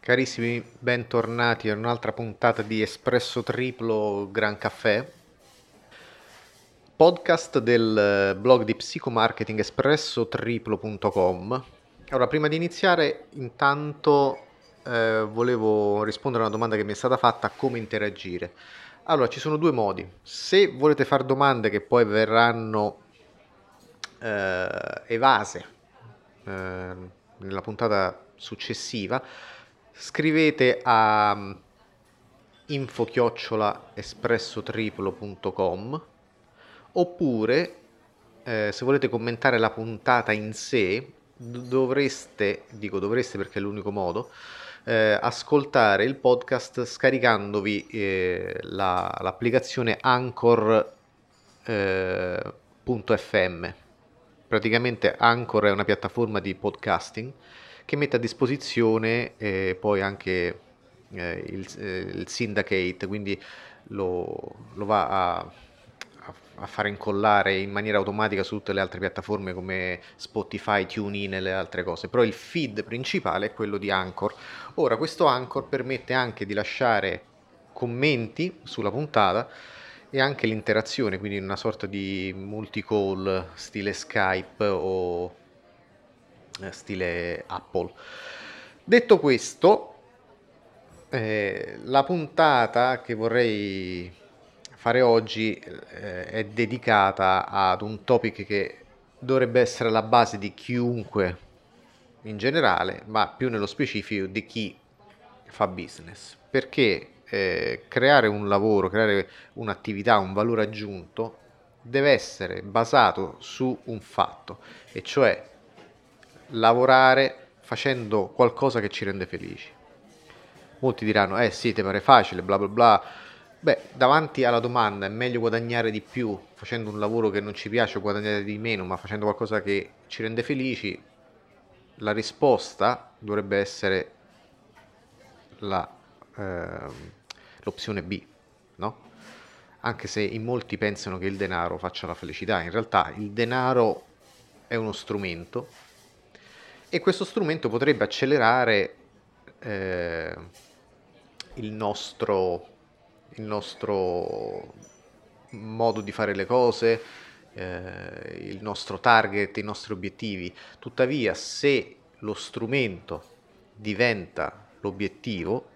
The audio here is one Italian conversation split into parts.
Carissimi, bentornati a un'altra puntata di Espresso Triplo Gran Caffè, podcast del blog di psicomarketing espressotriplo.com. Allora, prima di iniziare, intanto eh, volevo rispondere a una domanda che mi è stata fatta, come interagire. Allora, ci sono due modi. Se volete fare domande che poi verranno eh, evase eh, nella puntata successiva, scrivete a mm, info-espressotriplo.com oppure eh, se volete commentare la puntata in sé dovreste, dico dovreste perché è l'unico modo, eh, ascoltare il podcast scaricandovi eh, la, l'applicazione Anchor.fm. Eh, Praticamente Anchor è una piattaforma di podcasting che mette a disposizione eh, poi anche eh, il, eh, il, syndicate, quindi lo, lo va a, a, fare incollare in maniera automatica su tutte le altre piattaforme come Spotify, TuneIn e le altre cose, però il feed principale è quello di Anchor. Ora questo Anchor permette anche di lasciare commenti sulla puntata e anche l'interazione, quindi una sorta di multi-call stile Skype o stile Apple. Detto questo, eh, la puntata che vorrei fare oggi eh, è dedicata ad un topic che dovrebbe essere la base di chiunque in generale, ma più nello specifico di chi fa business. Perché eh, creare un lavoro, creare un'attività, un valore aggiunto deve essere basato su un fatto, e cioè lavorare facendo qualcosa che ci rende felici. Molti diranno, eh sì, ti pare facile, bla bla bla. Beh, davanti alla domanda è meglio guadagnare di più facendo un lavoro che non ci piace o guadagnare di meno, ma facendo qualcosa che ci rende felici, la risposta dovrebbe essere la, eh, l'opzione B, no? Anche se in molti pensano che il denaro faccia la felicità, in realtà il denaro è uno strumento e questo strumento potrebbe accelerare eh, il, nostro, il nostro modo di fare le cose, eh, il nostro target, i nostri obiettivi. Tuttavia, se lo strumento diventa l'obiettivo,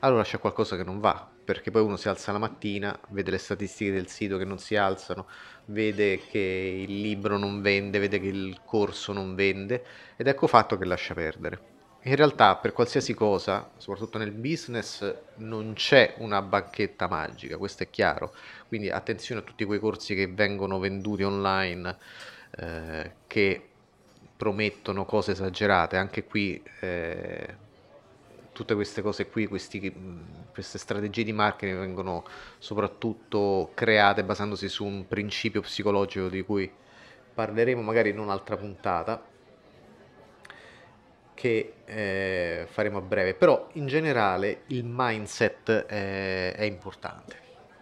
allora c'è qualcosa che non va, perché poi uno si alza la mattina, vede le statistiche del sito che non si alzano, vede che il libro non vende, vede che il corso non vende ed ecco fatto che lascia perdere. In realtà per qualsiasi cosa, soprattutto nel business, non c'è una banchetta magica, questo è chiaro. Quindi attenzione a tutti quei corsi che vengono venduti online, eh, che promettono cose esagerate. Anche qui eh, tutte queste cose qui, questi, queste strategie di marketing vengono soprattutto create basandosi su un principio psicologico di cui parleremo magari in un'altra puntata che eh, faremo a breve, però in generale il mindset è, è importante.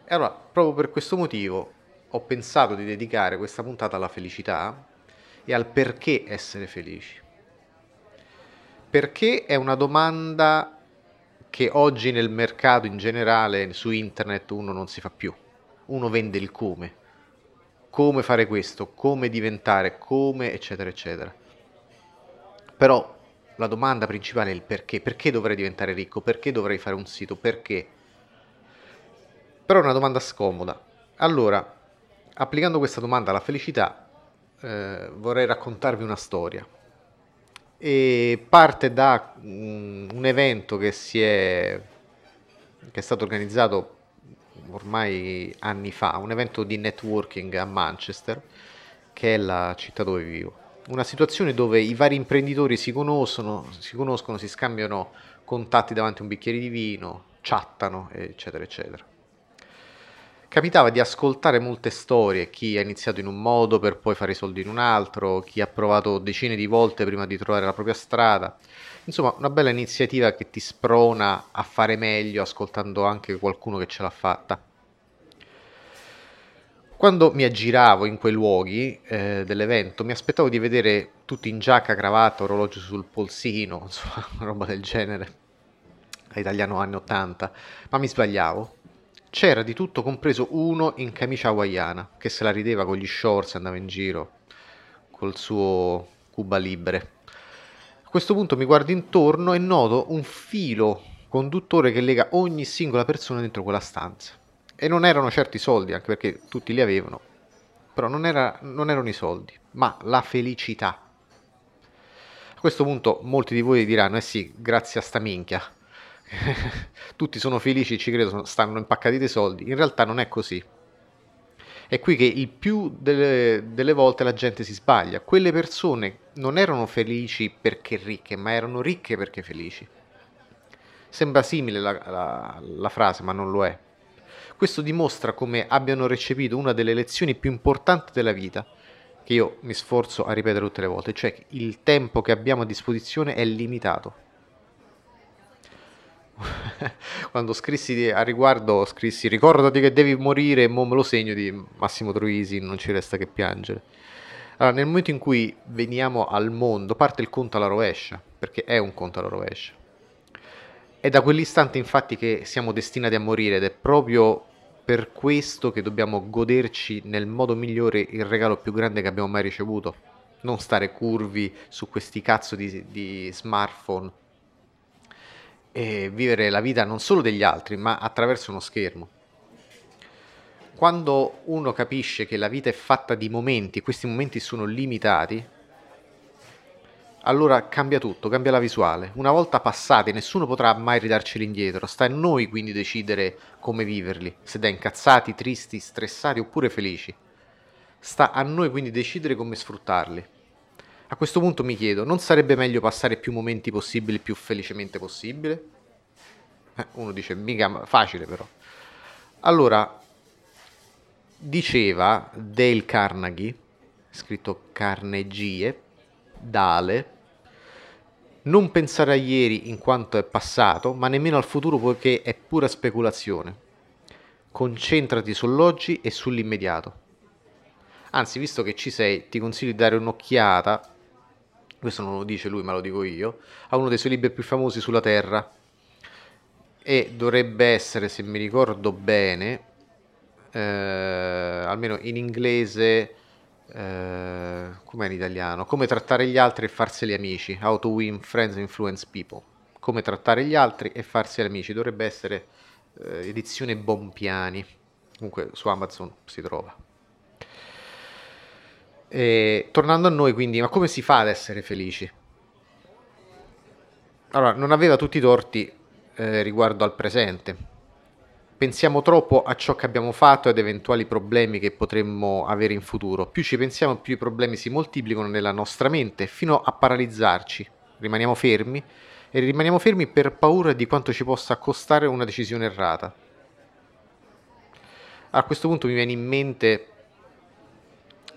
E allora, proprio per questo motivo ho pensato di dedicare questa puntata alla felicità e al perché essere felici. Perché è una domanda che oggi nel mercato in generale, su internet, uno non si fa più. Uno vende il come. Come fare questo, come diventare, come, eccetera, eccetera. Però la domanda principale è il perché. Perché dovrei diventare ricco? Perché dovrei fare un sito? Perché? Però è una domanda scomoda. Allora, applicando questa domanda alla felicità, eh, vorrei raccontarvi una storia e parte da mm, un evento che, è, che è stato organizzato ormai anni fa, un evento di networking a Manchester, che è la città dove vivo. Una situazione dove i vari imprenditori si conoscono, si, conoscono, si scambiano contatti davanti a un bicchiere di vino, chattano, eccetera, eccetera capitava di ascoltare molte storie, chi ha iniziato in un modo per poi fare i soldi in un altro, chi ha provato decine di volte prima di trovare la propria strada. Insomma, una bella iniziativa che ti sprona a fare meglio ascoltando anche qualcuno che ce l'ha fatta. Quando mi aggiravo in quei luoghi eh, dell'evento mi aspettavo di vedere tutti in giacca, cravatta, orologio sul polsino, insomma, roba del genere italiano anni 80, ma mi sbagliavo. C'era di tutto compreso uno in camicia hawaiana che se la rideva con gli shorts, andava in giro col suo Cuba Libre. A questo punto mi guardo intorno e noto un filo conduttore che lega ogni singola persona dentro quella stanza. E non erano certi soldi, anche perché tutti li avevano, però non, era, non erano i soldi, ma la felicità. A questo punto molti di voi diranno, eh sì, grazie a sta minchia, tutti sono felici, ci credo, stanno impaccati dei soldi. In realtà non è così. È qui che il più delle, delle, volte la gente si sbaglia. Quelle persone non erano felici perché ricche, ma erano ricche perché felici. Sembra simile la, la, la frase, ma non lo è. Questo dimostra come abbiano recepito una delle lezioni più importanti della vita, che io mi sforzo a ripetere tutte le volte, cioè il tempo che abbiamo a disposizione è limitato quando scrissi a riguardo, scrissi ricordati che devi morire e mo me lo segno di Massimo Troisi, non ci resta che piangere. Allora, nel momento in cui veniamo al mondo, parte il conto alla rovescia, perché è un conto alla rovescia. È da quell'istante infatti che siamo destinati a morire ed è proprio per questo che dobbiamo goderci nel modo migliore il regalo più grande che abbiamo mai ricevuto. Non stare curvi su questi cazzo di, di smartphone e vivere la vita non solo degli altri, ma attraverso uno schermo. Quando uno capisce che la vita è fatta di momenti, questi momenti sono limitati, allora cambia tutto, cambia la visuale. Una volta passati, nessuno potrà mai ridarceli indietro. Sta a noi quindi decidere come viverli, se da incazzati, tristi, stressati oppure felici. Sta a noi quindi decidere come sfruttarli. A questo punto mi chiedo, non sarebbe meglio passare più momenti possibili più felicemente possibile? Eh, uno dice, mica facile però. Allora, diceva Dale Carnegie, scritto Carnegie, Dale, non pensare a ieri in quanto è passato, ma nemmeno al futuro poiché è pura speculazione. Concentrati sull'oggi e sull'immediato. Anzi, visto che ci sei, ti consiglio di dare un'occhiata questo non lo dice lui ma lo dico io, ha uno dei suoi libri più famosi sulla Terra e dovrebbe essere, se mi ricordo bene, eh, almeno in inglese, eh, com'è in italiano? Come trattare gli altri e farseli amici, How to win friends and influence people. Come trattare gli altri e farseli amici, dovrebbe essere eh, edizione Bompiani, comunque su Amazon si trova. E, tornando a noi, quindi, ma come si fa ad essere felici? Allora, non aveva tutti i torti eh, riguardo al presente. Pensiamo troppo a ciò che abbiamo fatto e ad eventuali problemi che potremmo avere in futuro. Più ci pensiamo, più i problemi si moltiplicano nella nostra mente fino a paralizzarci. Rimaniamo fermi e rimaniamo fermi per paura di quanto ci possa costare una decisione errata. A questo punto mi viene in mente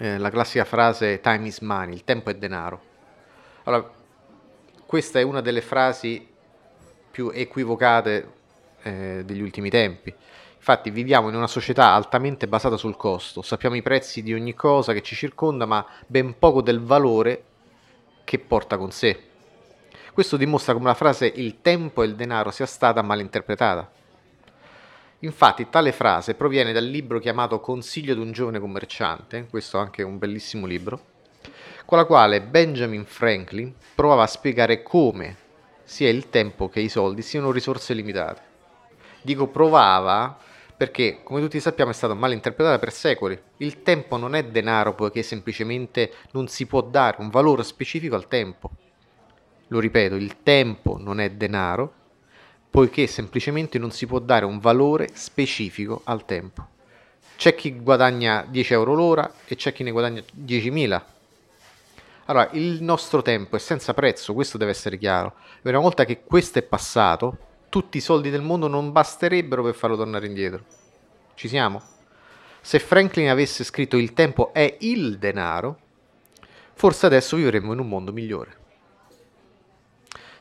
eh, la classica frase time is money, il tempo è denaro. Allora, questa è una delle frasi più equivocate eh, degli ultimi tempi. Infatti viviamo in una società altamente basata sul costo, sappiamo i prezzi di ogni cosa che ci circonda, ma ben poco del valore che porta con sé. Questo dimostra come la frase il tempo e il denaro sia stata mal interpretata. Infatti tale frase proviene dal libro chiamato Consiglio di un giovane commerciante, questo è anche un bellissimo libro, con la quale Benjamin Franklin provava a spiegare come sia il tempo che i soldi siano risorse limitate. Dico provava perché, come tutti sappiamo, è stata mal interpretata per secoli. Il tempo non è denaro poiché semplicemente non si può dare un valore specifico al tempo. Lo ripeto, il tempo non è denaro poiché semplicemente non si può dare un valore specifico al tempo. C'è chi guadagna 10 euro l'ora e c'è chi ne guadagna 10.000. Allora, il nostro tempo è senza prezzo, questo deve essere chiaro. E una volta che questo è passato, tutti i soldi del mondo non basterebbero per farlo tornare indietro. Ci siamo? Se Franklin avesse scritto il tempo è il denaro, forse adesso vivremmo in un mondo migliore.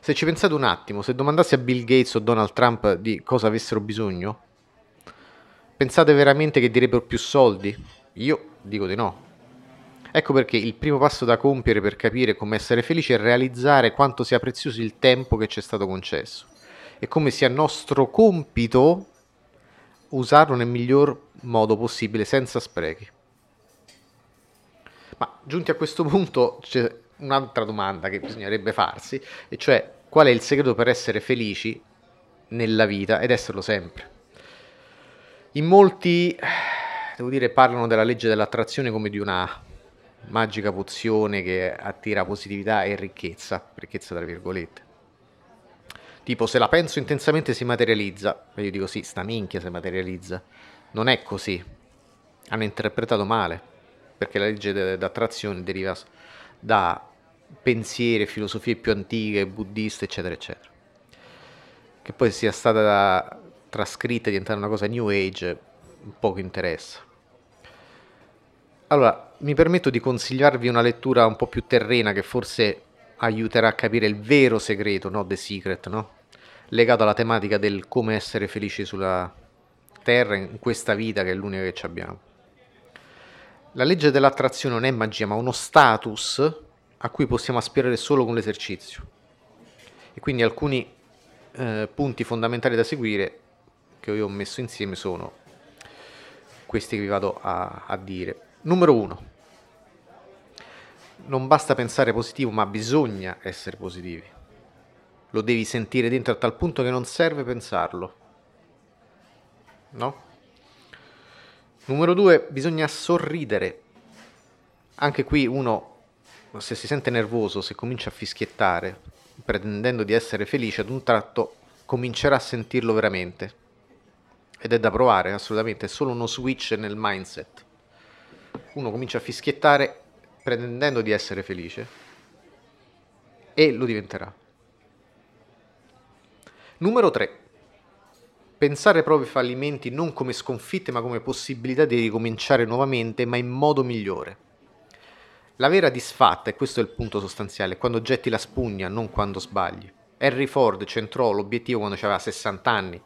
Se ci pensate un attimo, se domandassi a Bill Gates o Donald Trump di cosa avessero bisogno, pensate veramente che direbbero più soldi? Io dico di no. Ecco perché il primo passo da compiere per capire come essere felici è realizzare quanto sia prezioso il tempo che ci è stato concesso. e come sia nostro compito usarlo nel miglior modo possibile senza sprechi. Ma giunti a questo punto un'altra domanda che bisognerebbe farsi, e cioè qual è il segreto per essere felici nella vita ed esserlo sempre. In molti, devo dire, parlano della legge dell'attrazione come di una magica pozione che attira positività e ricchezza, ricchezza tra virgolette. Tipo, se la penso intensamente si materializza. E io dico sì, sta minchia si materializza. Non è così. Hanno interpretato male, perché la legge d'attrazione deriva da pensieri filosofie più antiche, buddiste, eccetera, eccetera. Che poi sia stata trascritta e diventata una cosa new age, poco interessa. Allora, mi permetto di consigliarvi una lettura un po' più terrena che forse aiuterà a capire il vero segreto, no? The Secret, no? Legato alla tematica del come essere felici sulla Terra in questa vita che è l'unica che abbiamo. La legge dell'attrazione non è magia, ma uno status a cui possiamo aspirare solo con l'esercizio. E quindi alcuni eh, punti fondamentali da seguire che io ho messo insieme sono questi che vi vado a, a dire. Numero uno, non basta pensare positivo, ma bisogna essere positivi. Lo devi sentire dentro a tal punto che non serve pensarlo. No? Numero due, bisogna sorridere. Anche qui uno se si sente nervoso, se comincia a fischiettare, pretendendo di essere felice, ad un tratto comincerà a sentirlo veramente. Ed è da provare, assolutamente, è solo uno switch nel mindset. Uno comincia a fischiettare pretendendo di essere felice e lo diventerà. Numero 3. Pensare ai propri fallimenti non come sconfitte ma come possibilità di ricominciare nuovamente ma in modo migliore. La vera disfatta, e questo è il punto sostanziale, è quando getti la spugna, non quando sbagli. Henry Ford centrò l'obiettivo quando aveva 60 anni.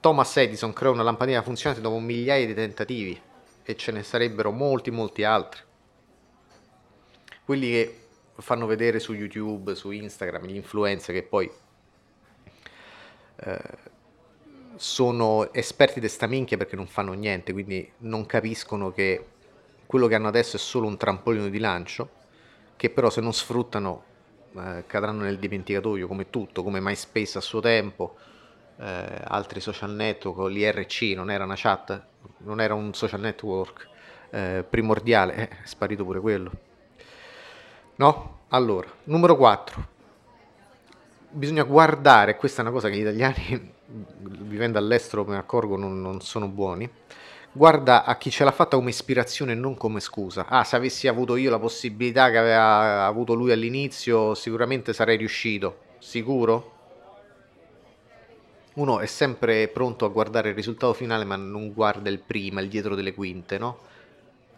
Thomas Edison creò una lampadina funzionante dopo migliaia di tentativi e ce ne sarebbero molti, molti altri. Quelli che fanno vedere su YouTube, su Instagram, gli influencer che poi eh, sono esperti di sta minchia perché non fanno niente, quindi non capiscono che quello che hanno adesso è solo un trampolino di lancio, che però se non sfruttano eh, cadranno nel dimenticatoio come tutto, come MySpace a suo tempo, eh, altri social network, l'IRC non era una chat, non era un social network eh, primordiale, eh, è sparito pure quello. No? Allora, numero 4. Bisogna guardare, questa è una cosa che gli italiani vivendo all'estero mi accorgo non, non sono buoni, guarda a chi ce l'ha fatta come ispirazione e non come scusa. Ah, se avessi avuto io la possibilità che aveva avuto lui all'inizio, sicuramente sarei riuscito. Sicuro? Uno è sempre pronto a guardare il risultato finale, ma non guarda il prima, il dietro delle quinte, no?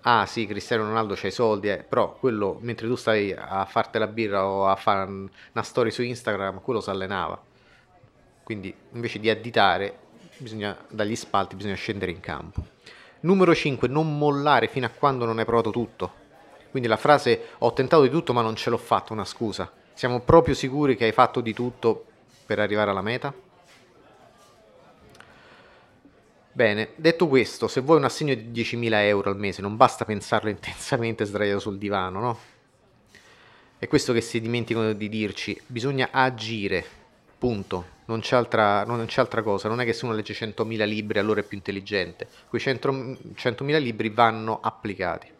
Ah, sì, Cristiano Ronaldo c'ha i soldi, eh, però quello mentre tu stai a farti la birra o a fare una story su Instagram, quello si allenava. Quindi invece di additare, bisogna, dagli spalti bisogna scendere in campo. Numero 5, non mollare fino a quando non hai provato tutto. Quindi la frase ho tentato di tutto ma non ce l'ho fatto, una scusa. Siamo proprio sicuri che hai fatto di tutto per arrivare alla meta? Bene, detto questo, se vuoi un assegno di 10.000 euro al mese non basta pensarlo intensamente sdraiato sul divano, no? È questo che si dimenticano di dirci, bisogna agire, punto non c'è, altra, non c'è altra cosa, non è che se uno legge 100.000 libri allora è più intelligente, quei 100.000 libri vanno applicati.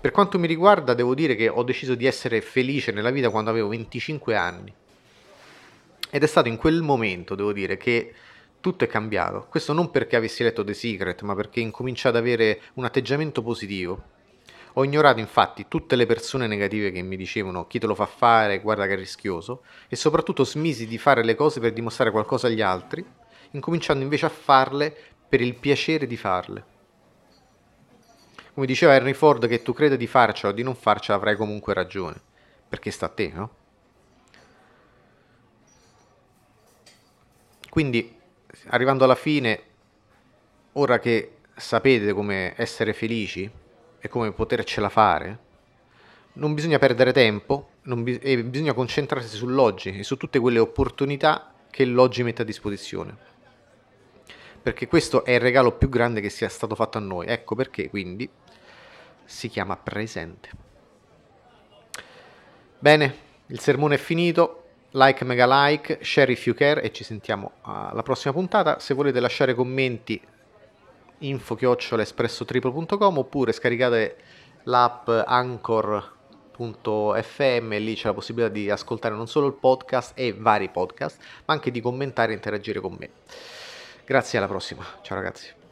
Per quanto mi riguarda devo dire che ho deciso di essere felice nella vita quando avevo 25 anni ed è stato in quel momento, devo dire, che tutto è cambiato. Questo non perché avessi letto The Secret, ma perché incominciato ad avere un atteggiamento positivo ho ignorato infatti tutte le persone negative che mi dicevano chi te lo fa fare, guarda che è rischioso, e soprattutto smisi di fare le cose per dimostrare qualcosa agli altri, incominciando invece a farle per il piacere di farle. Come diceva Henry Ford, che tu creda di farcela o di non farcela avrai comunque ragione, perché sta a te, no? Quindi, arrivando alla fine, ora che sapete come essere felici, e come potercela fare, non bisogna perdere tempo, bi- e bisogna concentrarsi sull'oggi e su tutte quelle opportunità che l'oggi mette a disposizione. Perché questo è il regalo più grande che sia stato fatto a noi. Ecco perché quindi si chiama presente. Bene, il sermone è finito. Like, mega like, share if you care e ci sentiamo alla prossima puntata. Se volete lasciare commenti info espresso-triple.com oppure scaricate l'app anchor.fm lì c'è la possibilità di ascoltare non solo il podcast e vari podcast ma anche di commentare e interagire con me. Grazie alla prossima. Ciao ragazzi